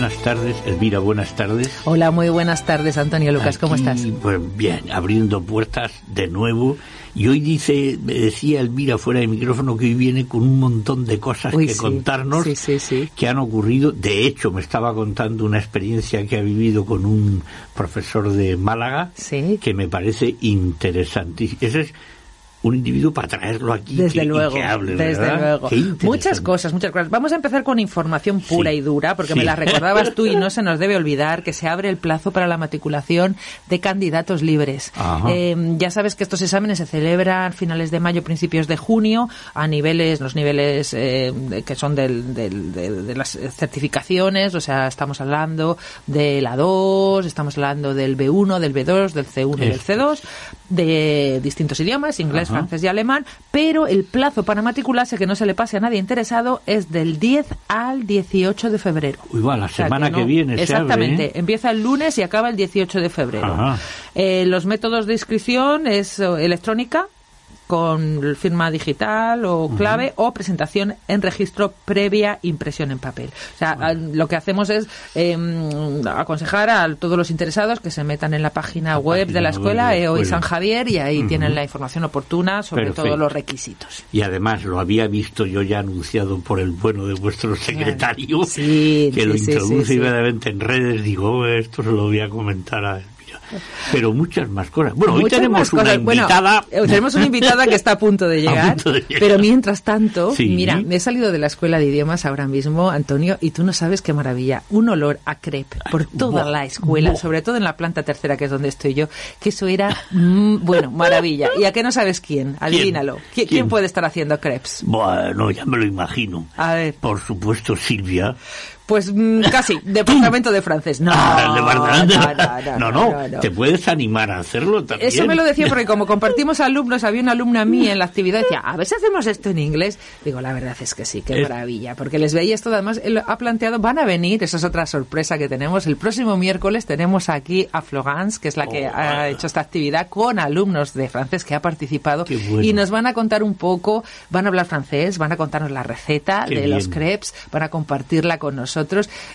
Buenas tardes, Elvira, buenas tardes. Hola, muy buenas tardes, Antonio Lucas, ¿cómo Aquí, estás? Pues bien, abriendo puertas de nuevo. Y hoy dice, me decía Elvira fuera de micrófono que hoy viene con un montón de cosas Uy, que sí, contarnos sí, sí, sí. que han ocurrido. De hecho, me estaba contando una experiencia que ha vivido con un profesor de Málaga Sí. que me parece interesante. Ese es un individuo para traerlo aquí Desde que, y luego, que hable, desde luego. Muchas cosas, muchas cosas. Vamos a empezar con información pura Sí. y dura, porque Sí. me la recordabas tú y no se nos debe olvidar que se abre el plazo para la matriculación de candidatos libres. Eh, ya sabes que estos exámenes se celebran finales de mayo, principios de junio, a niveles, los niveles eh, que son del- del- de, de las certificaciones, o sea, estamos hablando de la 2, estamos hablando del B1, del B2, del C1 y del Esto. C2, de distintos idiomas, inglés. Francés y alemán, pero el plazo para matricularse, que no se le pase a nadie interesado, es del 10 al 18 de febrero. Uy, va, la O sea, semana que, no- viene se Exactamente, abre, ¿eh? empieza el lunes y acaba el 18 de febrero. Eh, los métodos de inscripción es eh, electrónica, con firma digital o clave o presentación en registro previa impresión en papel. O sea, lo que hacemos es eh, aconsejar a todos los interesados que se metan en la página web página de la escuela EOI escuela. San Javier y ahí tienen la información oportuna sobre Perfecto. todos los requisitos. Y además lo había visto yo ya anunciado por el bueno de vuestro secretario, Sí, que lo sí, introduce inmediatamente en redes. Digo, "Oh, esto se lo voy a comentar a. Pero muchas más cosas. Bueno, hoy tenemos una. Bueno, invitada. eh, tenemos una invitada que está a punto de llegar. punto de llegar. Pero mientras tanto, Sí. mira, me he salido de la escuela de idiomas ahora mismo, Antonio, y tú no sabes qué maravilla. Un olor a crepe por toda la escuela, sobre todo en la planta tercera, que es donde estoy yo, que eso era, mm, bueno, maravilla. ¿Y a qué no sabes quién? Adivínalo. ¿Qui- ¿Quién, ¿Quién? puede estar haciendo crepes? Bueno, ya me lo imagino. A ver. Por supuesto, Silvia. Pues mm, casi, departamento de francés. No, Ah, de verdad. no, no, no, no, no. te puedes animar a hacerlo también. Eso me lo decía porque como compartimos alumnos, había una alumna mía en la actividad decía, a ver si hacemos esto en inglés. Digo, la verdad es que sí, qué maravilla, porque les veía esto, además, él ha planteado, van a venir, eso es otra sorpresa que tenemos, el próximo miércoles tenemos aquí a Florence, que es la que Oh, ha hecho esta actividad con alumnos de francés que ha participado bueno. y nos van a contar un poco, van a hablar francés, van a contarnos la receta Qué de los bien. crepes, van a compartirla con nosotros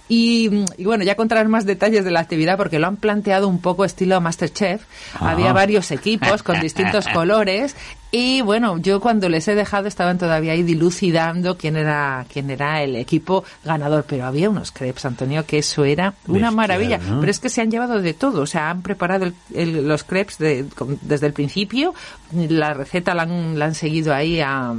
y, y bueno, ya contarán más detalles de la actividad porque lo han planteado un poco estilo Masterchef. Ah. Había varios equipos con distintos colores y bueno, yo cuando les he dejado estaban todavía ahí dilucidando quién era quién era el equipo ganador, pero había unos crepes, Antonio, que eso era una Bestial, maravilla. ¿no? Pero es que se han llevado de todo, o sea, han preparado el- el- los crepes de- con- desde el principio, la receta la han, la han seguido ahí a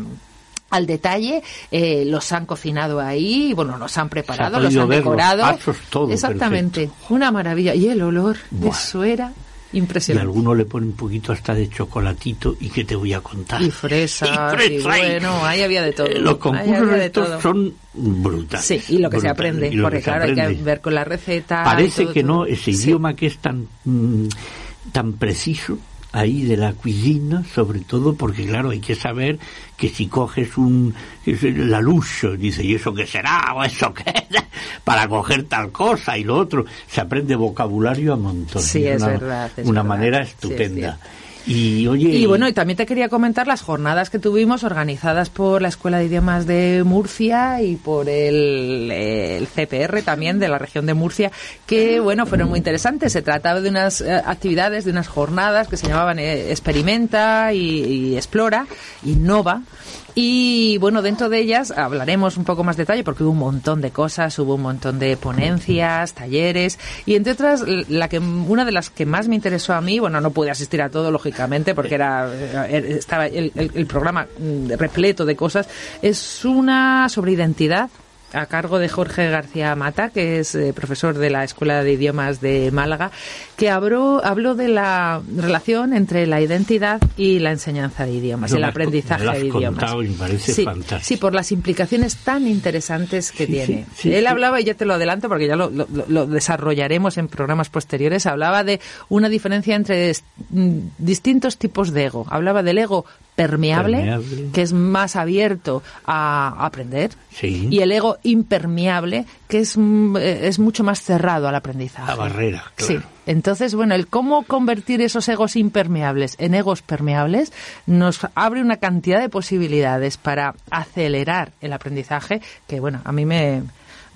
al detalle, eh, los han cocinado ahí, bueno, los han preparado, los han los decorado. pasos, todo, Exactamente, una maravilla. Y el olor, Buah. eso era Y impresionante. alguno le pone un poquito hasta de chocolatito y que te voy a contar. Y fresas, y, fresa, y- bueno, ahí había de todo. Eh, Los concursos de estos todo. son brutales. Sí, y lo que se aprende, y lo porque que claro, hay que aprende. ver con la receta. y Parece todo, que todo. no, ese Sí. idioma que es tan, mm, tan preciso ahí de la cuisine, sobre todo porque claro, hay que saber que si coges un la lucho, dice, ¿y eso qué será? ¿O eso qué? Para coger tal cosa y lo otro, se aprende vocabulario a montón. Sí, es una, verdad, es una verdad. manera Sí, estupenda. Y oye, Y bueno, y también te quería comentar las jornadas que tuvimos organizadas por la Escuela de Idiomas de Murcia y por el, el CPR también de la región de Murcia, que bueno, fueron muy interesantes. Se trataba de unas eh, actividades, de unas jornadas que se llamaban eh, Experimenta y, y Explora, Innova. Y bueno, dentro de ellas hablaremos un poco más detalle porque hubo un montón de cosas, hubo un montón de ponencias, talleres. Y entre otras la que una de las que más me interesó a mí, bueno, no pude asistir a todo lógicamente porque era eh, estaba el, el- el programa mm, repleto de cosas, es una sobre identidad a cargo de Jorge García Mata, que es eh, profesor de la Escuela de Idiomas de Málaga, que habló, habló de la relación entre la identidad y la enseñanza de idiomas, el aprendizaje me lo has de idiomas. contado y me parece sí, fantástico. sí, por las implicaciones tan interesantes que Sí, tiene. sí, Él hablaba, y ya te lo adelanto porque ya lo, lo- lo desarrollaremos en programas posteriores, hablaba de una diferencia entre mm, distintos tipos de ego. Hablaba del ego permeable, Permeable. que es más abierto a aprender, Sí. y el ego impermeable, que es, mm, eh, es mucho más cerrado al aprendizaje. La barrera, claro. Sí. Entonces, bueno, el cómo convertir esos egos impermeables en egos permeables nos abre una cantidad de posibilidades para acelerar el aprendizaje que, bueno, a mí me,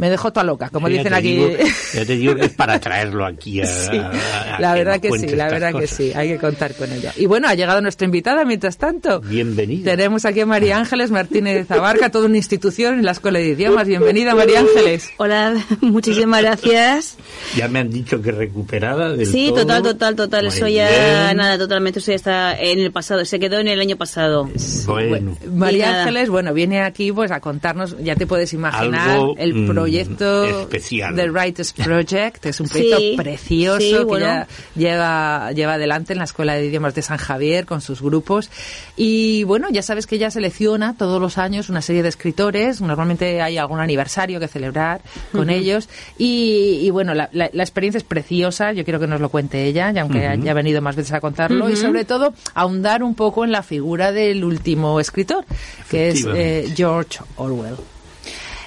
me dejó toda loca, como Ya dicen aquí. digo- ya te digo que es para traerlo aquí a, Sí, a- a la que verdad nos que sí, la verdad que cosas. sí, hay que contar con ella. Y bueno, ha llegado nuestra invitada mientras tanto. Bienvenida. Tenemos aquí a María Ángeles Martínez Abarca, toda una institución en la Escuela de Idiomas. Bienvenida, María Ángeles. Hola, muchísimas gracias. Ya me han dicho que recuperada del Sí, todo. total, total, total. Muy Eso ya, bien. nada, totalmente, eso ya está en el pasado, se quedó en el año pasado. Bueno, María Y nada. Ángeles, bueno, viene aquí pues a contarnos, ya te puedes imaginar, Algo, el mm, proyecto especial. The Writers Project, es un proyecto Sí, precioso sí, que bueno. ya lleva, lleva adelante en la Escuela de Idiomas de San Javier con sus grupos. Y bueno, ya sabes que ella selecciona todos los años una serie de escritores, normalmente hay algún aniversario que celebrar con ellos. Y, y bueno, la, la- la experiencia es preciosa, yo quiero que nos lo cuente ella, ya aunque haya venido más veces a contarlo, y sobre todo ahondar un poco en la figura del último escritor, que es eh, George Orwell.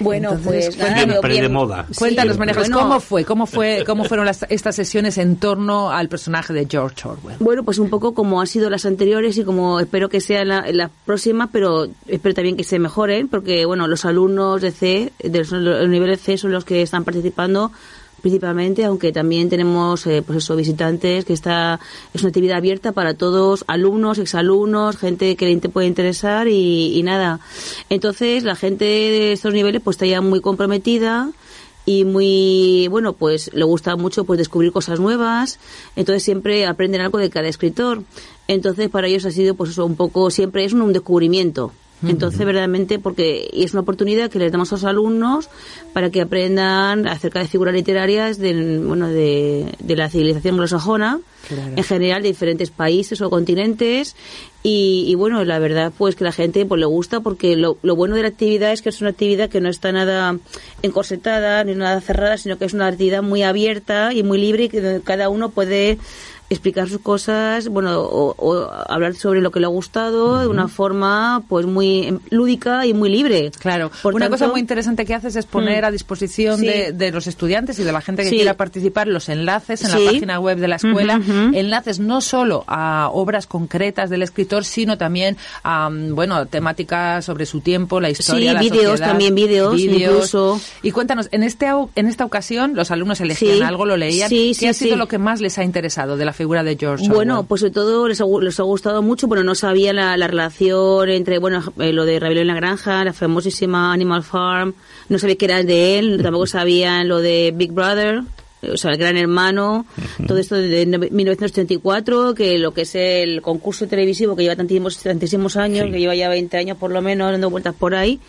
Bueno, Entonces, pues nada, Siempre yo bien- de moda. Sí, Cuéntanos, María Ángeles, bueno, ¿cómo fue? ¿Cómo fue? ¿Cómo fueron las- estas sesiones en torno al personaje de George Orwell? Bueno, pues un poco como han sido las anteriores y como espero que sea la, la próxima, pero espero también que se mejoren, porque bueno, los alumnos de C, de los, los niveles C son los que están participando principalmente, aunque también tenemos eh, pues eso, visitantes, que está es una actividad abierta para todos, alumnos, exalumnos, gente que le puede interesar y, y nada. Entonces, la gente de estos niveles pues está ya muy comprometida y muy bueno pues le gusta mucho pues descubrir cosas nuevas. Entonces siempre aprenden algo de cada escritor. Entonces para ellos ha sido pues eso un poco siempre es un descubrimiento entonces verdaderamente porque y es una oportunidad que les damos a los alumnos para que aprendan acerca de figuras literarias del bueno de, de la civilización anglosajona Claro. en general de diferentes países o continentes y, y, bueno la verdad pues que la gente pues le gusta porque lo, lo bueno de la actividad es que es una actividad que no está nada encorsetada ni nada cerrada sino que es una actividad muy abierta y muy libre y que cada uno puede explicar sus cosas bueno o, o hablar sobre lo que le ha gustado de una forma pues muy em, lúdica y muy libre Claro, Por una tanto- cosa muy interesante que haces es poner Mm. a disposición Sí. de, de los estudiantes y de la gente que Sí. quiera participar los enlaces en Sí. la página web de la escuela, enlaces no solo a obras concretas del escritor, sino también a bueno temáticas sobre su tiempo, la historia, Sí, la vídeos, sociedad, también vídeos, incluso. Y cuéntanos, en este en esta ocasión los alumnos elegían algo, lo leían. Sí, ¿Qué ha sido lo que más les ha interesado de la figura de George Bueno, Orwell? pues sobre todo les ha, les ha gustado mucho, bueno, no sabían la, la relación entre, bueno, eh, lo de Rebelión en la Granja, la famosísima Animal Farm, no sabía que era de él, tampoco sabían lo de Big Brother, o sea, el gran hermano, todo esto de nove- 1934, que lo que es el concurso televisivo que lleva tantísimos, tantísimos años, Sí. que lleva ya 20 años por lo menos dando vueltas por ahí,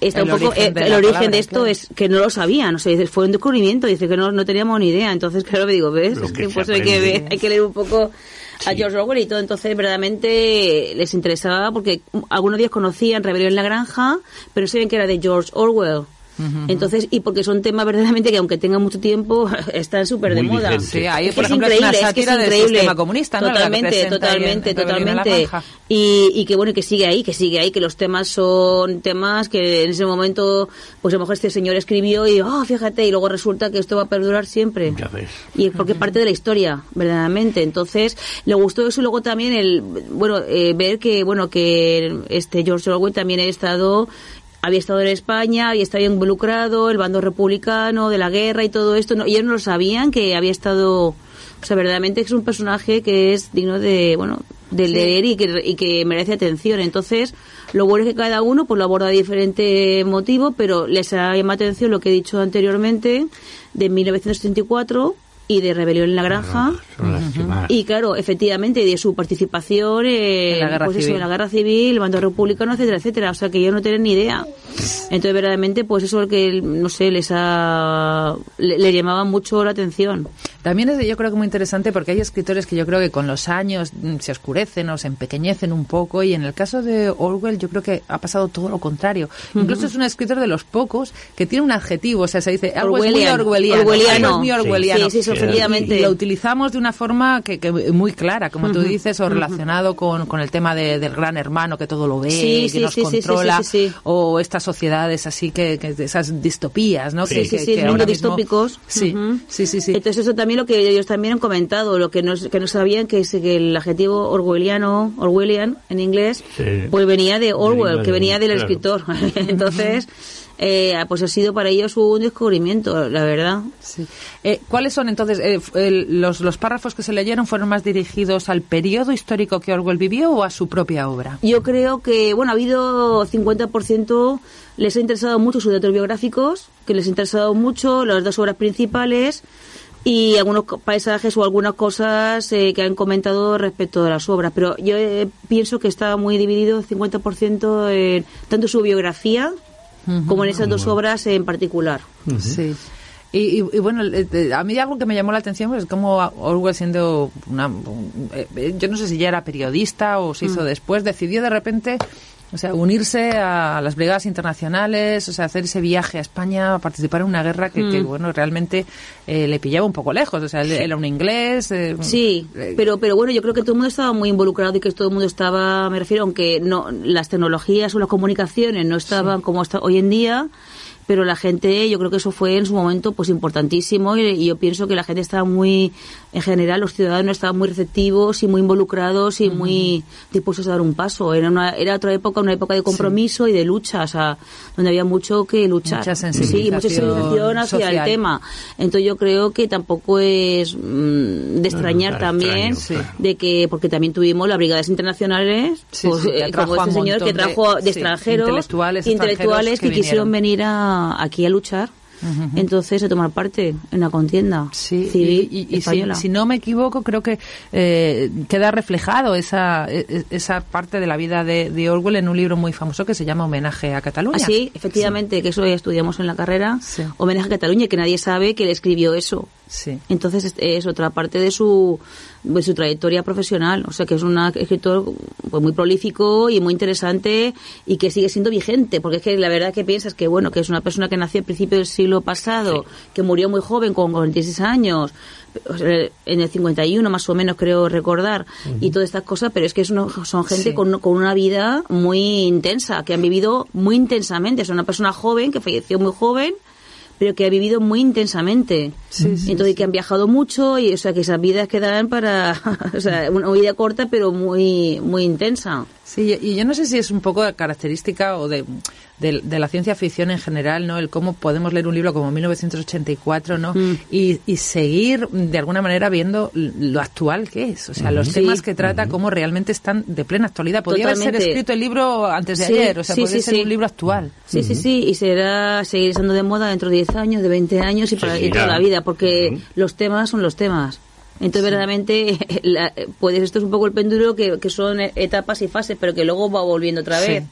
está El un poco, origen eh, el origen palabra, de esto claro. es que no lo sabían, o sea, fue un descubrimiento, dice que no, no teníamos ni idea, entonces claro, me digo, ¿ves? Es que pues hay que aprende. ver, hay que leer un poco a. George Orwell y todo, entonces verdaderamente les interesaba porque algunos días conocían Rebelión en la Granja, pero no sabían que era de George Orwell. Entonces, y porque son temas verdaderamente que aunque tengan mucho tiempo, están súper de moda. Sí, ahí, Es que por es ejemplo, es una increíble, es que es sátira del sistema comunista, ¿no? La que Totalmente, totalmente, totalmente. Y, y que bueno, que sigue ahí, que sigue ahí, que los temas son temas que en ese momento, pues a lo mejor este señor escribió y, oh, fíjate, y luego resulta que esto va a perdurar siempre. Ya ves. Y es porque es parte de la historia, verdaderamente. Entonces, le gustó eso y luego también el, bueno, eh, ver que, bueno, que este George Orwell también ha estado, había estado en España, había estado involucrado, el bando republicano, de la guerra y todo esto, no, y ellos no lo sabían que había estado, o sea, verdaderamente es un personaje que es digno de, bueno, de leer y que, y que merece atención. Entonces, lo bueno es que cada uno pues lo aborda de diferente motivo, pero les ha llamado atención lo que he dicho anteriormente, de 1934 y de Rebelión en la Granja. Son las. Y claro, efectivamente, de su participación eh, En la guerra pues eso, en la guerra civil, el bando republicano, etcétera, etcétera. O sea que yo no tenía ni idea. Entonces, verdaderamente, pues eso es lo que, no sé, les ha, le, le llamaba mucho la atención. También es, yo creo que muy interesante porque hay escritores que yo creo que con los años mm, se oscurecen o se empequeñecen un poco y en el caso de Orwell yo creo que ha pasado todo lo contrario. Incluso es un escritor de los pocos que tiene un adjetivo, o sea, se dice algo es muy Orwellian. orwelliano, Orwelliano. algo es muy orwelliano. Sí, sí, sí, Sí. efectivamente. Y lo utilizamos de una forma que, que muy clara, como tú dices, o relacionado con, con el tema de- del gran hermano que todo lo ve, Sí, que sí, nos sí, sí, sí, controla, sí, sí, sí. o estas sociedades así que, que esas distopías, ¿no? Sí, que, Sí, sí, que- mismo- distópicos. Sí, Ujú. sí, sí, sí. Entonces eso también lo que ellos también han comentado, lo que no, que no sabían que, es, que el adjetivo orwelliano, Orwellian en inglés, Sí. pues venía de Orwell, que venía del claro. escritor. Entonces, eh, pues ha sido para ellos un descubrimiento, la verdad. Sí. Eh, ¿Cuáles son entonces eh, el- los, los párrafos que se leyeron fueron más dirigidos al periodo histórico que Orwell vivió o a su propia obra? Yo creo que, bueno, ha habido 50%, les ha interesado mucho sus datos biográficos, que les ha interesado mucho las dos obras principales y algunos paisajes o algunas cosas eh, que han comentado respecto de las obras. Pero yo eh, pienso que está muy dividido 50% en tanto su biografía como en esas dos obras en particular. Sí. Y, y- y bueno, eh, a mí algo que me llamó la atención es cómo Orwell siendo una... un- eh, eh, yo no sé si ya era periodista o se hizo después, decidió de repente... O sea, unirse a las brigadas internacionales, o sea, hacer ese viaje a España, a participar en una guerra que, que, bueno, realmente eh, le pillaba un poco lejos. O sea, él era un inglés. eh, Sí, eh, pero pero bueno, yo creo que todo el mundo estaba muy involucrado y que todo el mundo estaba, me refiero, aunque no las tecnologías o las comunicaciones no estaban como está hoy en día, pero la gente, yo creo que eso fue en su momento pues importantísimo y, y yo pienso que la gente estaba muy, en general, los ciudadanos estaban muy receptivos y muy involucrados y muy dispuestos a dar un paso. Era una, era otra época, una época de compromiso y de lucha, o sea, donde había mucho que luchar. Mucha Sí, mucha sensibilización sensibilización hacia social. el tema. Entonces yo creo que tampoco es mm, de extrañar también extraño, claro. de que porque también tuvimos las brigadas internacionales Sí, pues, eh, como este señor que de- trajo de, sí, extranjeros intelectuales intelectuales extranjeros que que, quisieron venir a, aquí a luchar entonces a tomar parte en la contienda Sí, civil y, y- y si, española si no me equivoco, creo que eh, queda reflejado esa, e- e- esa parte de la vida de, de Orwell en un libro muy famoso que se llama Homenaje a Cataluña. Ah, sí, efectivamente, que eso ya estudiamos en la carrera. Sí. Homenaje a Cataluña, que nadie sabe que él escribió eso. Sí. Entonces es, es otra parte de su, de su trayectoria profesional. O sea que es un escritor pues, muy prolífico y muy interesante y que sigue siendo vigente. Porque es que la verdad que piensas que bueno que es una persona que nació a principios del siglo pasado, que murió muy joven con 46 años, en el 51 más o menos creo recordar, y todas estas cosas, pero es que es uno- son gente Sí. con, con una vida muy intensa, que han vivido muy intensamente. Es una persona joven que falleció muy joven pero que ha vivido muy intensamente. Sí, sí, Entonces, que han viajado mucho y, o sea, que esas vidas quedan para, o sea, una vida corta pero muy, muy intensa. Sí, y yo no sé si es un poco de característica o de, de, de la ciencia ficción en general, ¿no? El cómo podemos leer un libro como 1984, ¿no? Mm. Y, y seguir de alguna manera viendo lo actual que es. O sea, los Sí. temas que trata, cómo realmente están de plena actualidad. Podría haber escrito el libro antes de Sí, ayer, o sea, sí, podría sí, ser sí. un libro actual. Sí, sí, sí, y será seguir estando de moda dentro de 10 años, de 20 años y para y toda la vida, porque los temas son los temas. Entonces, verdaderamente, la- pues esto es un poco el péndulo que, que son etapas y fases, pero que luego va volviendo otra Sí. vez.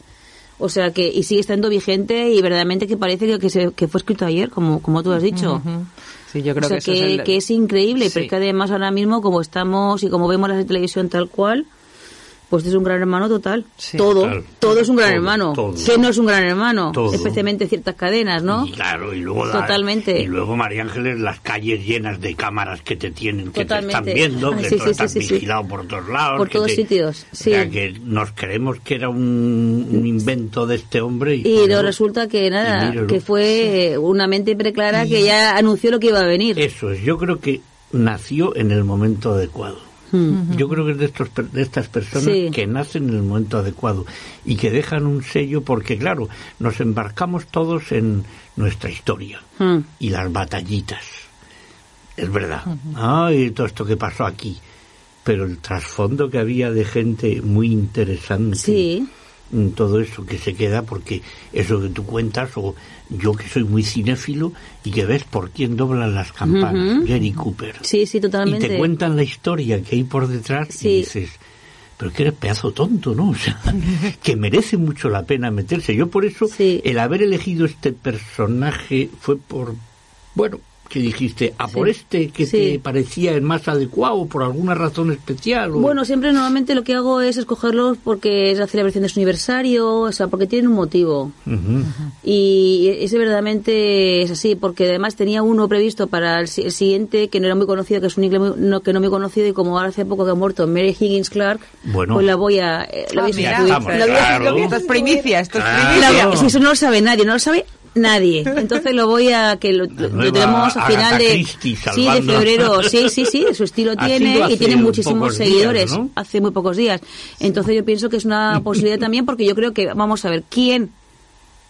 O sea que, y sigue estando vigente y verdaderamente que parece que, que, se- que fue escrito ayer, como, como tú has dicho. Sí, yo creo o sea, que que, es el- que es increíble, Sí. pero es que además ahora mismo, como estamos y como vemos la televisión tal cual, pues es un gran hermano total. Sí. todo, todo es un gran Todo, hermano. todo. ¿Qué no es un gran hermano? Todo. Especialmente ciertas cadenas, ¿no? Y claro, y luego la- Totalmente. y luego María Ángeles las calles llenas de cámaras que te tienen, que te están viendo, que sí, tú sí, estás vigilado por todos lados. Por todos te- sitios, O sea que nos creemos que era un, un invento de este hombre y, Y no. resulta que nada, que fue una mente preclara que ya anunció lo que iba a venir. Eso es, yo creo que nació en el momento adecuado. Yo creo que es de, estos, de estas personas Sí. que nacen en el momento adecuado y que dejan un sello porque, claro, nos embarcamos todos en nuestra historia y las batallitas. Es verdad. Ay, todo esto que pasó aquí. Pero el trasfondo que había de gente muy interesante. Sí. Todo eso que se queda, porque eso que tú cuentas, o yo que soy muy cinéfilo y que ves por quién doblan las campanas, Ujú. Gary Cooper. Sí, sí, Y totalmente. te cuentan la historia que hay por detrás Sí. y dices, pero que eres pedazo tonto, ¿no? O sea, que merece mucho la pena meterse. Yo por eso, Sí. el haber elegido este personaje fue por, bueno, que dijiste, a por este que Sí. te parecía el más adecuado por alguna razón especial. o- Bueno, siempre normalmente lo que hago es escogerlos porque es la celebración de su aniversario, o sea, porque tienen un motivo. Ujú. Y ese verdaderamente es así, porque además tenía uno previsto para el, si- el siguiente que no era muy conocido, que es un inglés muy- no, que no muy conocido, y como ahora hace poco que ha muerto Mary Higgins Clark, Bueno. pues la voy a... eh, la voy a Ah, mira, estamos, La voy a claro. Esto es primicia, esto es Claro. primicia. La- si eso no lo sabe nadie, no lo sabe nadie. Entonces lo voy a que lo, lo tenemos a final de sí de febrero. Sí, sí, sí, su estilo tiene y tiene muchísimos días, seguidores ¿no? hace muy pocos días. Entonces yo pienso que es una posibilidad también porque yo creo que vamos a ver quién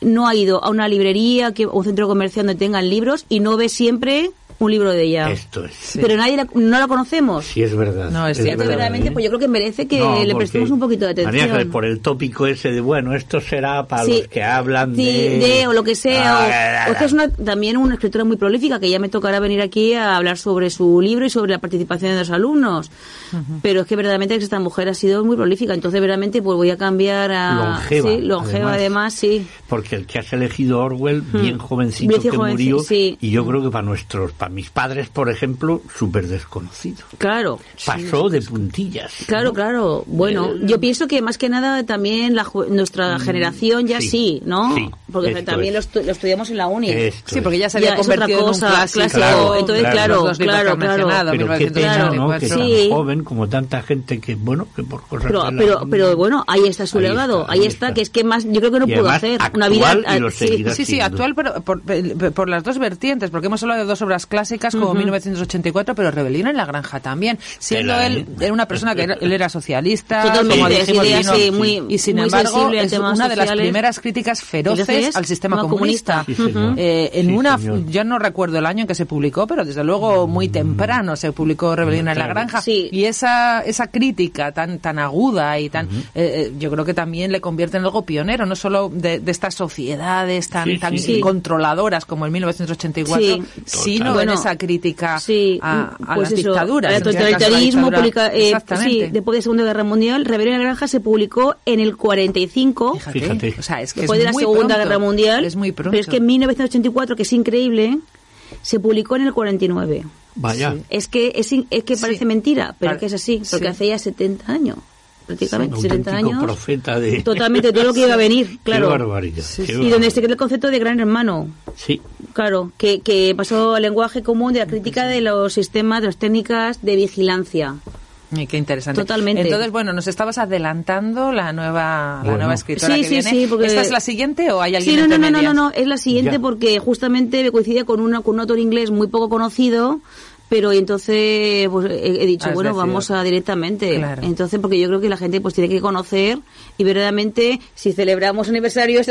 no ha ido a una librería que, o un centro comercial donde tengan libros y no ve siempre un libro de ella. Esto es. Pero nadie la- no la conocemos. Sí, es verdad. No, es cierto, verdaderamente, ¿eh? pues yo creo que merece que No, le prestemos un poquito de atención. María por el tópico ese de, bueno, esto será para Sí. los que hablan Sí, de... de o lo que sea. Ah, o, o es que es una, también una escritora muy prolífica que ya me tocará venir aquí a hablar sobre su libro y sobre la participación de los alumnos. Pero es que verdaderamente esta mujer ha sido muy prolífica. Entonces, verdaderamente, pues voy a cambiar a. Longeva, Sí, longeva, además, sí. Porque el que has elegido Orwell, bien jovencito Bien que jovencito, murió, sí. y yo creo que para nuestros, para mis padres, por ejemplo, súper desconocido. Claro. Pasó de puntillas. Claro, ¿no? claro. Bueno, Eh, yo pienso que más que nada también la, ju- nuestra generación ya sí, sí, ¿no? sí, Porque también lo, es. estu- lo estudiamos en la uni. Esto Sí, porque ya se había Ya, otra cosa, en un clásico. clásico. Entonces, claro, claro, claro. mencionado, Pero qué pena, ¿no? Que 1984. tan Sí. joven como tanta gente que, bueno, que por cosas Pero, la- pero, pero bueno, ahí está su Ahí legado, está, ahí, está, está. que es que más, yo creo que no Y puedo hacer una vida. sí, Sí, actual, pero por, las dos vertientes, porque hemos hablado de dos obras clásicas como 1984, pero Rebelión en la Granja también. Siendo él ¿eh? era una persona que era- él era socialista, Totalmente, como dijimos, sí, vino- sí, muy- y sin muy embargo sensible a es temas una de las primeras críticas feroces al sistema comunista. comunista. Sí, señor. Eh, en Sí, una, señor. ya no recuerdo el año en que se publicó, pero desde luego muy temprano se publicó Rebelión en la. Granja. Sí. Y esa, esa crítica tan, tan aguda y tan, eh, eh, yo creo que también le convierte en algo pionero, no solo de, de estas sociedades tan, Sí, tan sí, sí. controladoras como en 1984, Sí. sino En Bueno, esa crítica Sí, a, a pues las eso, dictaduras. al en este caso, la totalitarismo, dictadura- publica- eh, sí, después de la Segunda Guerra Mundial, Rebelión en la Granja se publicó en el 45, Fíjate, Fíjate. O sea, es que después es de la Segunda pronto. Guerra Mundial. Es muy pronto. Pero es que en 1984, que es increíble, se publicó en el 49. Vaya. Es que es, in- es que Sí. parece mentira, pero es que es así, porque sí. hace ya 70 años, prácticamente Un 70 auténtico años. profeta de... Totalmente todo lo que iba a venir, claro. Qué barbaridad. qué Y donde barbaridad. se crea el concepto de gran hermano. Sí. Claro, que, que pasó al lenguaje común de la crítica de los sistemas, de las técnicas de vigilancia. Y qué interesante. Totalmente. Entonces, bueno, nos estabas adelantando la nueva, la Bueno. nueva escritora Sí, que sí, viene. sí, porque- ¿Esta es la siguiente o hay alguien Sí, no, no, no, no, no, no, es la siguiente Ya. porque justamente me coincide con, una, con un autor inglés muy poco conocido, pero entonces pues, he, he dicho, Has bueno, decidido. vamos a directamente. Claro. Entonces, porque yo creo que la gente pues tiene que conocer y verdaderamente si celebramos aniversarios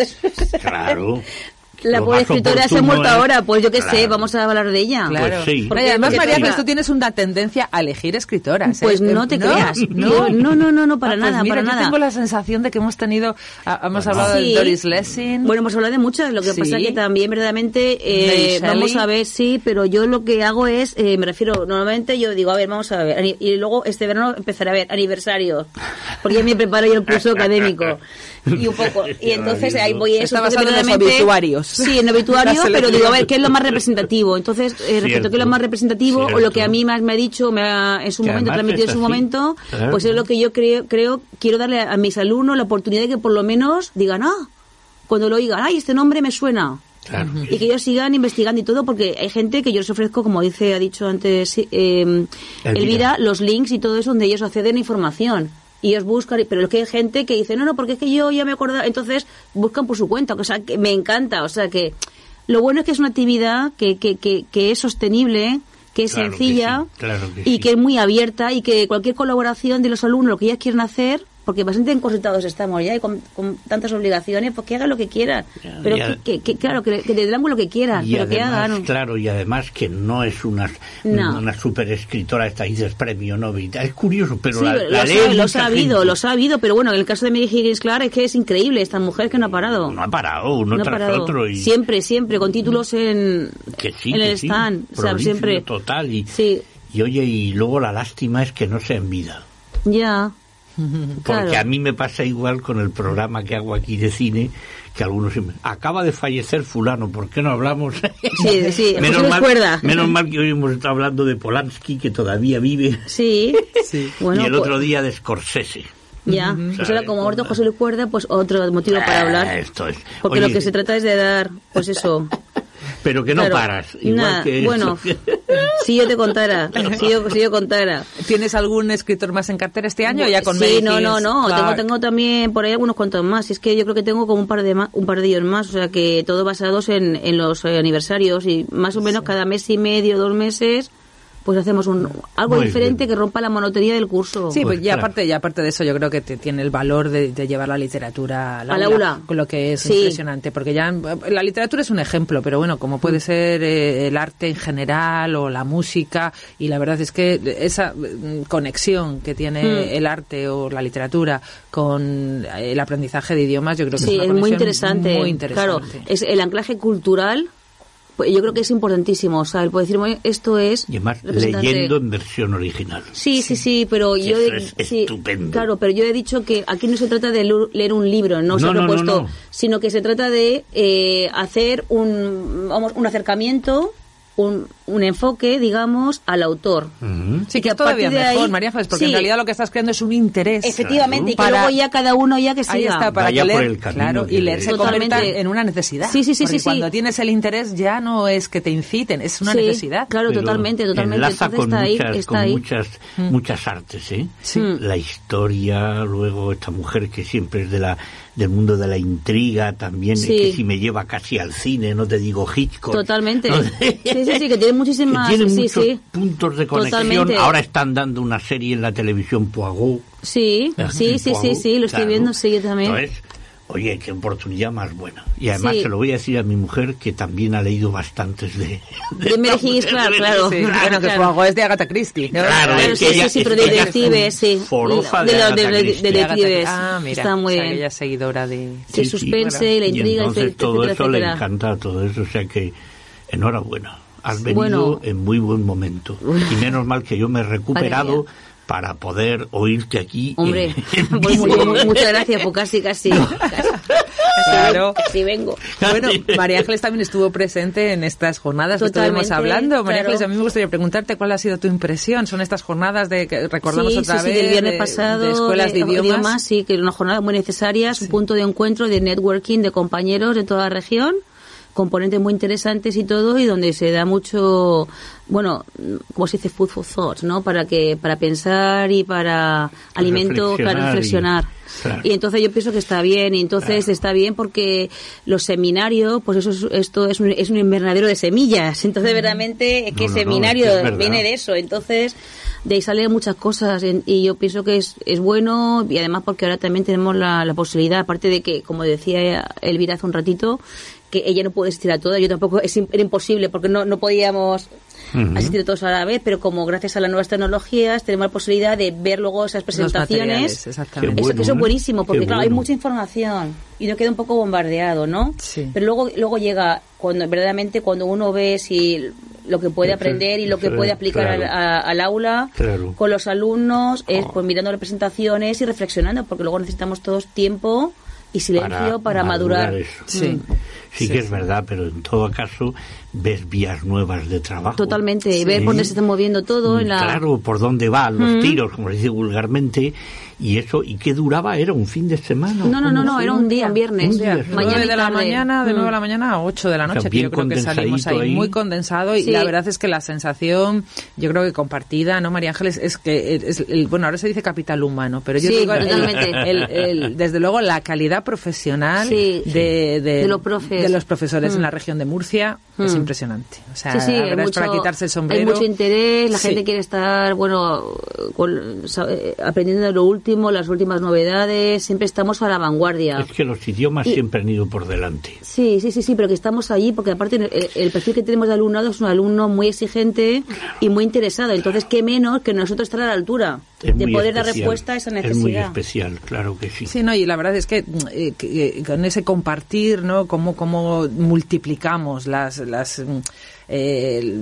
Claro. la pobre escritora se ha muerto es- ahora, pues yo qué sé, vamos a hablar de ella. Claro. Pues sí. Porque- además, María, encima- pues tú tienes una tendencia a elegir escritoras. ¿eh? Pues no Eh, te creas. No, no, no, no, no, para Ah, pues nada, mira, para yo nada. tengo la sensación de que hemos tenido, ah, hemos hablado Sí. de Doris Lessing. Bueno, hemos hablado de muchas, lo que Sí. pasa que también verdaderamente eh, vamos a ver, sí, pero yo lo que hago es, eh, me refiero, normalmente yo digo, a ver, vamos a ver, y luego este verano empezaré a ver aniversarios, porque ya me preparo yo el curso académico. Y un poco, y entonces ahí voy a eso. Está basado en los obituarios. Sí, en La obituarios, pero digo, a ver, ¿qué es lo más representativo? Entonces, eh, respecto a qué es lo más representativo, o lo que a mí más me ha dicho, me ha, en su Que momento, transmitido en es su así. momento, Claro. pues es lo que yo creo, creo, quiero darle a, mis alumnos la oportunidad de que por lo menos digan, ah, cuando lo oigan, ay, este nombre me suena. Claro. Y que ellos sigan investigando y todo, porque hay gente que yo les ofrezco, como dice, ha dicho antes eh, Elvira. Elvira, los links y todo eso donde ellos acceden a información. Y ellos buscan, pero es que hay gente que dice, no, no, porque es que yo ya me acuerdo, entonces buscan por su cuenta, o sea, que me encanta, o sea, que lo bueno es que es una actividad que, que, que, que es sostenible, que es Claro que sencilla sí, claro que y sí. que es muy abierta y que cualquier colaboración de los alumnos, lo que ellos quieren hacer, porque bastante encorsetados estamos ya y con, con tantas obligaciones, pues que hagan lo que quieran. Ya, Pero ya. que, que- que, claro, que, que le den lo que quieran, pero que hagan. claro, y además que no es una, No. una super escritora, esta dices premio Nobel. Es curioso, pero Sí, la, lo, la lo ha gente. lo ha sabido, pero bueno, en el caso de Mary Higgins Clark es que es increíble esta mujer que no ha parado. No ha parado, uno No ha tras parado. otro. Y Siempre, siempre, con títulos en, que sí, en el sí, stand. O sea, siempre. total. Y, Sí, y oye, y luego la lástima es que no sea en vida. ya. Porque Claro. a mí me pasa igual con el programa que hago aquí de cine, que algunos siempre, acaba de fallecer fulano, ¿por qué no hablamos? Sí, sí, José menos, Luis mal, Cuerda. menos mal que hoy hemos estado hablando de Polanski, que todavía vive, Sí. Bueno, y el pues, otro día de Scorsese. Ya. Pues ¿Sabes? ahora, como muerto José Luis Cuerda, pues otro motivo para Ah, hablar. Esto es. Porque Oye, lo que se trata es de dar, pues eso. Pero que no Claro, paras. Igual nada, que bueno, si yo te contara, si yo, si yo contara. ¿Tienes algún escritor más en cartera este año o ya con sí, no, no, no. Tengo, tengo también por ahí algunos cuantos más. Es que yo creo que tengo como un par de ma- un par de ellos más. O sea que todo basados en, en los eh, aniversarios y más o menos cada mes y medio, dos meses, pues hacemos un algo Muy diferente bien. que rompa la monotonía del curso. Sí, pues, Pues y claro. aparte, y aparte de eso, yo creo que te- tiene el valor de, de llevar la literatura al Al aula, lo que es Sí. impresionante, porque ya eh, la literatura es un ejemplo, pero bueno, como Mm. puede ser eh, el arte en general o la música, y la verdad es que esa mm, conexión que tiene Mm. el arte o la literatura con el aprendizaje de idiomas, yo creo que Sí, es una es muy interesante. muy interesante. Claro, es el anclaje cultural. Pues yo creo que es importantísimo, o sea, el poder decir, "Oye, esto es Y además representante". leyendo en versión original. Sí, sí, sí, pero yo eso es sí, estupendo. claro, pero yo he dicho que aquí no se trata de leer un libro, no, se No, ha no, no, propuesto, no. sino que se trata de eh, hacer un vamos un acercamiento, un, un enfoque, digamos, al autor. Sí, que es todavía mejor, ahí- María Ángeles, porque en realidad lo que estás creando es un interés. Efectivamente, y que Para- luego ya cada uno ya que siga. Ahí está, para Vaya que por leer, el camino claro, y leer le- se convierta Totalmente. en una necesidad. Sí, sí, sí, Porque sí, sí. cuando tienes el interés ya no es que te inciten, es una Sí, necesidad. Claro, Pero totalmente, totalmente. Enlaza Entonces con, está ahí, muchas, está con ahí. muchas, muchas artes, ¿eh? Sí. Mm. La historia, luego esta mujer que siempre es de la del mundo de la intriga también, Sí. que si me lleva casi al cine, no te digo Hitchcock. Totalmente. ¿no? Sí, sí, sí, que tiene muchísimas- Que tiene sí, muchos sí. puntos de conexión. Totalmente. Ahora están dando una serie en la televisión Poirot. Sí, sí, sí, sí, sí, lo estoy Claro. viendo, sí, yo también. Entonces, oye, qué oportunidad más buena. Y además Sí. se lo voy a decir a mi mujer que también ha leído bastantes de... De Mary Higgins, claro, claro. Sí, bueno, que claro. es de Agatha Christie. ¿no? Claro, Claro, es sí, que sí, ella- sí, es pero detectives, es sí. forofa de, de los Agatha de- de- Christie. de detectives. Ah, mira, Está muy o sea, bien. ella es seguidora de... Sí, Sí, sí. suspense, la Y intriga, entonces etcétera, todo eso le etcétera. encanta, todo eso, o sea que enhorabuena. Has venido Bueno. en muy buen momento. Y menos mal que yo me he recuperado para poder oírte aquí. Hombre, en- en pues, muchas gracias, pues casi, casi. casi, Claro. casi vengo. Bueno, María Ángeles también estuvo presente en estas jornadas que estuvimos hablando. María claro. Ángeles, a mí me gustaría preguntarte cuál ha sido tu impresión. Son estas jornadas de que recordamos sí, otra sí, sí, vez del viernes de- pasado. de escuelas de, idiomas. Sí, que una jornada muy necesaria, es un punto de encuentro, de networking de compañeros de toda la región, componentes muy interesantes y todo, y donde se da mucho, bueno, como se dice, food for thought, ¿no? Para que, para pensar y para alimento, para reflexionar y- reflexionar. claro. Y entonces yo pienso que está bien, y entonces está bien porque los seminarios, pues eso es, esto es un, es un invernadero de semillas. Entonces, verdaderamente, No, que no, no, seminario es que viene de eso. Entonces, de ahí salen muchas cosas y yo pienso que es, es bueno y además porque ahora también tenemos la, la posibilidad, aparte de que, como decía Elvira hace un ratito, que ella no puede asistir a todas, yo tampoco, es, era imposible porque no, no podíamos asistir a todos a la vez, pero como gracias a las nuevas tecnologías tenemos la posibilidad de ver luego esas presentaciones. exactamente. Eso, es ¿eh? buenísimo, porque claro, hay mucha información y no queda un poco bombardeado, ¿no? Sí. Pero luego, luego llega, cuando verdaderamente cuando uno ve si lo que puede aprender y lo que puede aplicar al, claro. al aula Claro. con los alumnos, es Oh. pues mirando las presentaciones y reflexionando, porque luego necesitamos todos tiempo y silencio para, madurar. eso. Sí. Mm. Sí, que es verdad, pero en todo caso ves vías nuevas de trabajo. Totalmente, y Sí. ver por dónde se está moviendo todo en la... Claro, por dónde van los tiros, como se dice vulgarmente, y eso, ¿y qué duraba? ¿Era un fin de semana? No, no, no, ¿Cómo no, era un día, un viernes. Un día. Mañana de la mañana, de Mm. 9 de la mañana a 8 de la O sea, noche, que yo creo que salimos ahí, muy condensado y Sí. la verdad es que la sensación, yo creo que compartida, ¿no, María Ángeles? Es que, es el, bueno, ahora se dice capital humano, pero yo Sí, digo, el- totalmente. el- el- desde luego, la calidad profesional Sí. de, de, De los profes. de los profesores en Mm. la región de Murcia es Mm. impresionante. O sea, Sí, sí, la hay verdad es para quitarse el Hay sombrero. mucho interés, la Sí. gente quiere estar, bueno, con- sabe- aprendiendo de lo último, las últimas novedades, siempre estamos a la vanguardia. Es que los idiomas Y- siempre han ido por delante. Sí, sí, sí, sí, pero que estamos allí porque aparte el, el perfil que tenemos de alumnado es un alumno muy exigente y muy interesado. Entonces, qué menos que nosotros estar a la altura Es de poder dar respuesta a esa Es muy necesidad. especial, claro que sí. Sí, no, y la verdad es que, mm, eh, que, eh, con ese compartir, ¿no? Cómo, cómo multiplicamos las, las mm, eh,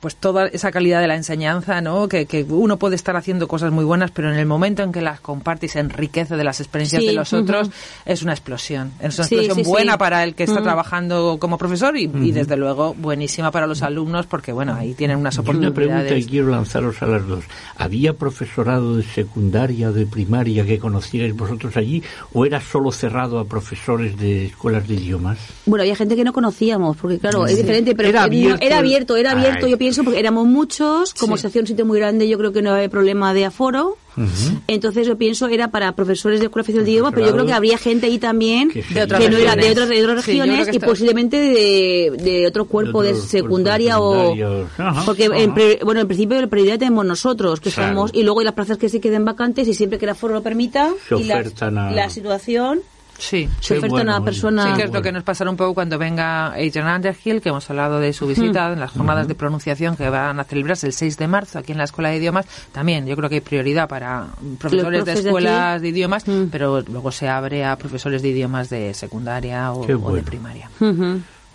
pues toda esa calidad de la enseñanza, ¿no? Que, que uno puede estar haciendo cosas muy buenas, pero en el momento en que las comparte y se enriquece de las experiencias Sí, de los otros, es una explosión. Es una Sí, explosión sí, sí. buena para el que está Mm. trabajando como profesor y, y, desde luego buenísima para los alumnos porque, bueno, ahí tienen unas Y una pregunta que oportunidades. quiero lanzaros a las dos. ¿Había profesorado de secundaria, de primaria que conocierais vosotros allí o era solo cerrado a profesores de escuelas de idiomas? Bueno, había gente que no conocíamos, porque claro, es diferente, pero Era no- abierto era el- abierto, era abierto, Ay. yo pienso, porque éramos muchos, como Sí. se hacía un sitio muy grande, yo creo que no había problema de aforo, Entonces yo pienso era para profesores de escuela oficial de idioma, pero yo creo que habría gente ahí también Que que, otras no era de regiones. otras, de otras regiones que y está- posiblemente de, de otro cuerpo de, otros secundaria cuerpos o. Ajá, porque ajá. en pre- bueno en principio la prioridad tenemos nosotros que Claro. somos y luego hay las plazas que se queden vacantes y siempre que la foro lo permita Se y la, ofertan a- la situación Sí. se oferta bueno, a una persona Sí, que es lo que nos pasará un poco cuando venga Adrian Underhill, que hemos hablado de su visita en las jornadas de pronunciación que van a celebrarse el 6 de marzo aquí en la Escuela de Idiomas. También yo creo que hay prioridad para profesores de escuelas de idiomas, Mm. pero luego se abre a profesores de idiomas de secundaria o, de primaria.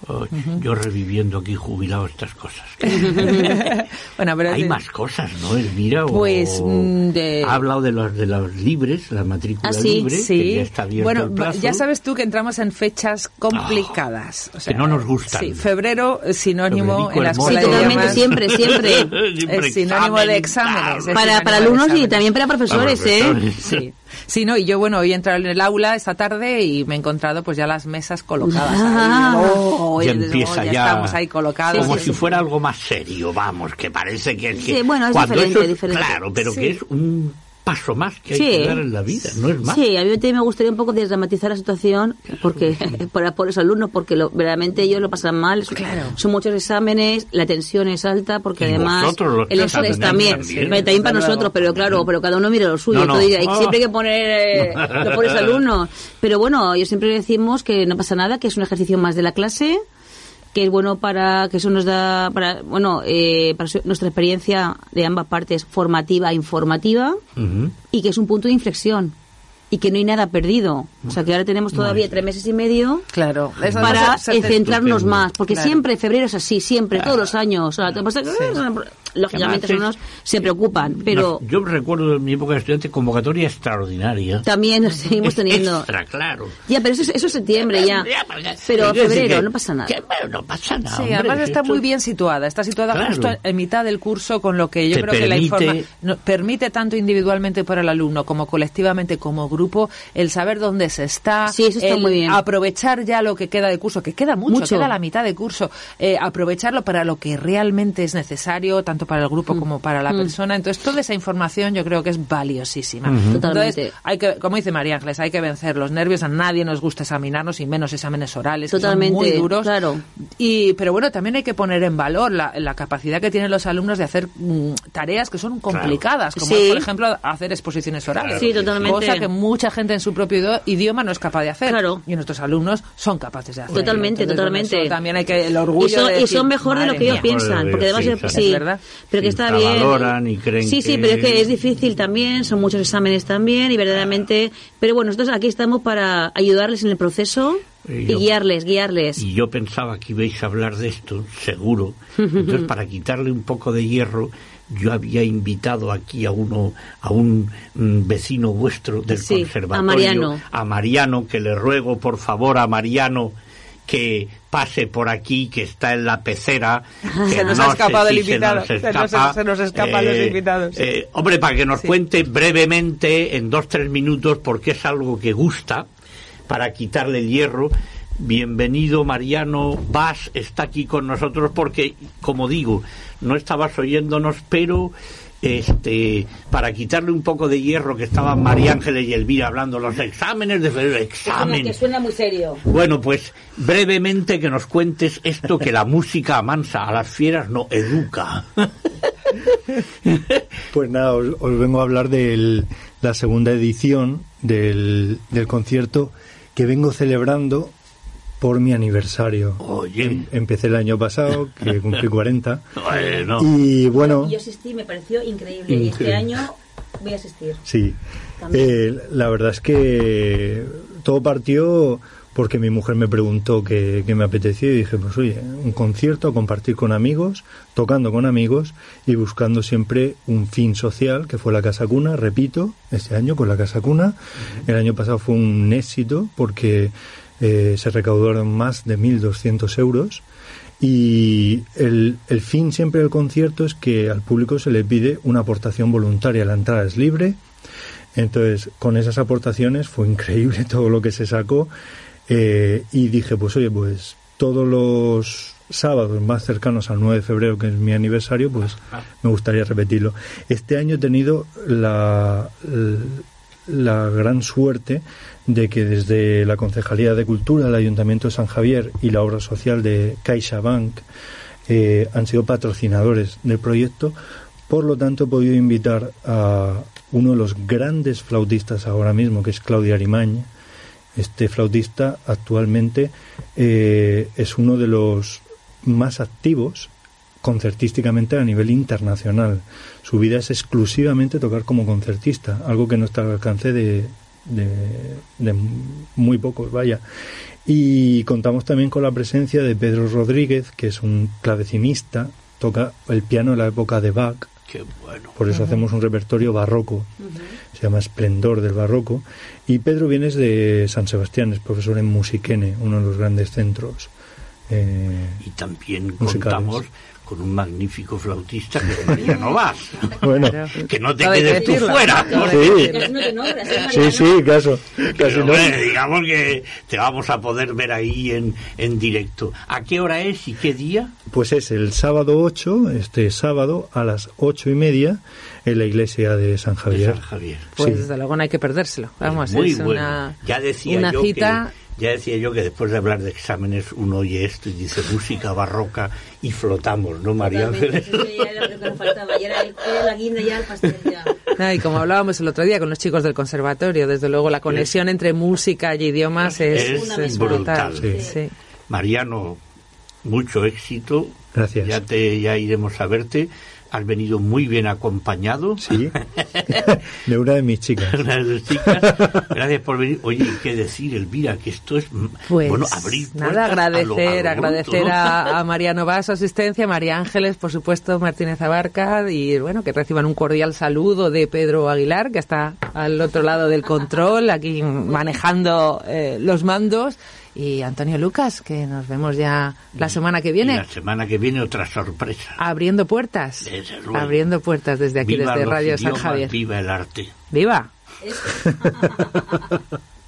Oh, Yo reviviendo aquí jubilado estas cosas. bueno, pero Hay de- más cosas, ¿no, Elvira? O- Pues, mm, de- Ha hablado de los, de los libres, la matrícula Ah, sí, libre, que ya está abierto bueno, el plazo. ya sabes tú que entramos en fechas complicadas. O sea, que no nos gustan. Sí, febrero es sinónimo en la escuela totalmente siempre siempre Siempre Es sinónimo de exámenes. es para, para alumnos y también para profesores Para eh profesores. Sí. Sí, no, y yo, bueno, hoy he entrado en el aula esta tarde y me he encontrado pues ya las mesas colocadas. ahí. Ah. Oh, ya empieza luego, ya, estamos ahí colocados. como Sí, si sí. fuera algo más serio, vamos, que parece que, que Sí, bueno, es cuando diferente, eso es- diferente. claro, pero Sí. que es un paso más que hay Sí. que dar en la vida, no es más. Sí, a mí también me gustaría un poco desdramatizar la situación porque para por los alumnos porque lo, verdaderamente ellos lo pasan mal. Claro. Son muchos exámenes, la tensión es alta porque Y además vosotros los el que estrés también, también. Pero también para nosotros, pero claro, pero cada uno mira lo suyo. No, no. Entonces, hay- siempre hay que poner eh, los pobres alumnos. Pero bueno, yo siempre decimos que no pasa nada, que es un ejercicio más de la clase que es bueno para que eso nos da para bueno eh, para su- nuestra experiencia de ambas partes formativa e informativa y que es un punto de inflexión y que no hay nada perdido. O sea, que ahora tenemos todavía tres meses y medio Claro, para no se- se- centrarnos más, porque Claro. siempre febrero es así, siempre, todos los años. O sea, lo lógicamente, algunos se preocupan, pero yo recuerdo en mi época de estudiante convocatoria extraordinaria. también seguimos teniendo. Extra, claro. Ya, pero eso, es- eso es septiembre ya. Pero febrero, que- no pasa nada. que, bueno, no pasa nada. Sí, hombre, además está esto- muy bien situada. Está situada Claro. justo en mitad del curso, con lo que yo Te creo que la informa no, permite tanto individualmente para el alumno como colectivamente como grupo el saber dónde se está, Sí, eso está el muy bien. aprovechar ya lo que queda de curso, que queda mucho, Mucho. queda la mitad de curso, eh, aprovecharlo para lo que realmente es necesario, tanto para el Mm. grupo como para la persona. Entonces, toda esa información yo creo que es valiosísima. Totalmente. Entonces, hay que, como dice María Ángeles, hay que vencer los nervios. A nadie nos gusta examinarnos, y menos exámenes orales, que son Totalmente, muy duros. claro. Y, pero bueno, también hay que poner en valor la, la capacidad que tienen los alumnos de hacer mm, tareas que son complicadas, como Sí. por ejemplo hacer exposiciones orales. Sí, totalmente. Cosa que mucha gente en su propio idioma no es capaz de hacer. Claro. Y nuestros alumnos son capaces de hacer. Totalmente, Entonces, totalmente. también hay que el orgullo y son, de y decir, son mejor de lo "Madre que ellos mía". piensan, porque además sí, es- sí, Es verdad. Pero que está bien. valoran y creen sí, sí, que- pero es que es difícil también, son muchos exámenes también y verdaderamente, pero bueno, nosotros aquí estamos para ayudarles en el proceso Y guiarles, guiarles. Y yo pensaba que ibais a hablar de esto, seguro. Entonces, para quitarle un poco de hierro, yo había invitado aquí a uno, a un mm, vecino vuestro del Sí, a conservatorio, Mariano. a Mariano, que le ruego por favor a Mariano que pase por aquí, que está en la pecera. que Se nos no ha escapado el se invitado, se nos- escapa. se nos escapan los invitados. eh, hombre, para que nos Sí. cuente brevemente, en dos, tres minutos, porque es algo que gusta, para quitarle el hierro. Bienvenido Mariano Vas está aquí con nosotros porque, como digo, no estabas oyéndonos, pero este para quitarle un poco de hierro que estaban María Ángeles y Elvira hablando los exámenes de febrero, examen. suena muy serio. Bueno, pues brevemente que nos cuentes esto que la música amansa a las fieras no educa. Pues nada, os, os vengo a hablar de la segunda edición del, del concierto que vengo celebrando por mi aniversario. Oye. Em- Empecé el año pasado, que cumplí 40. Bueno, Y bueno, Yo asistí, me pareció increíble. Y este año voy a asistir. sí. Eh, la verdad es que todo partió porque mi mujer me preguntó qué, qué me apetecía y dije, pues oye, un concierto, compartir con amigos, tocando con amigos y buscando siempre un fin social, que fue la Casa Cuna, repito, este año con la Casa Cuna. El año pasado fue un éxito porque eh, se recaudaron más de 1.200 euros y el, el fin siempre del concierto es que al público se le pide una aportación voluntaria, la entrada es libre, entonces, con esas aportaciones fue increíble todo lo que se sacó eh, y dije, pues oye, pues todos los, sábados más cercanos al 9 de febrero, que es mi aniversario, pues me gustaría repetirlo. Este año he tenido la, la gran suerte de que desde la Concejalía de Cultura, el Ayuntamiento de San Javier y la obra social de CaixaBank eh, han sido patrocinadores del proyecto. Por lo tanto, he podido invitar a uno de los grandes flautistas ahora mismo, que es Claudia Arimañ. Este flautista actualmente eh, es uno de los más activos concertísticamente a nivel internacional. Su vida es exclusivamente tocar como concertista, algo que no está al alcance de, de, muy pocos, vaya. Y contamos también con la presencia de Pedro Rodríguez, que es un clavecinista, toca el piano de la época de Bach. Por eso hacemos un repertorio barroco, se llama Esplendor del Barroco. Y Pedro viene de San Sebastián, es profesor en Musiquene, uno de los grandes centros. Eh, y también contamos con un magnífico flautista que es Mariano Vaz. bueno, que no te quedes tú fuera. Sí, sí, caso. digamos que te vamos a poder ver ahí en, en directo. ¿A qué hora es y qué día? Pues es el sábado 8, este sábado a las ocho y media en la iglesia de San Javier. San Javier. Pues desde luego no hay que perdérselo. Vamos, muy es una, ya decía una cita ya decía yo que después de hablar de exámenes uno oye esto y dice música barroca y flotamos, ¿no, María Ángeles? y como hablábamos el otro día con los chicos del conservatorio, desde luego la conexión entre música y idiomas es, es, brutal. Mariano, mucho éxito. Gracias. Ya, te, ya iremos a verte has venido muy bien acompañado. Sí, de una de mis chicas. una de tus chicas. Gracias por venir. Oye, ¿qué decir, Elvira? Que esto es, pues, bueno, abrir Nada, agradecer, a agradecer a, María Nova su asistencia, María Ángeles, por supuesto, Martínez Abarca, y bueno, que reciban un cordial saludo de Pedro Aguilar, que está al otro lado del control, aquí manejando eh, los mandos y Antonio Lucas, que nos vemos ya la semana que viene. la semana que viene otra sorpresa. Abriendo puertas. Abriendo puertas desde aquí, desde Radio San Javier. Viva el arte. ¡Viva!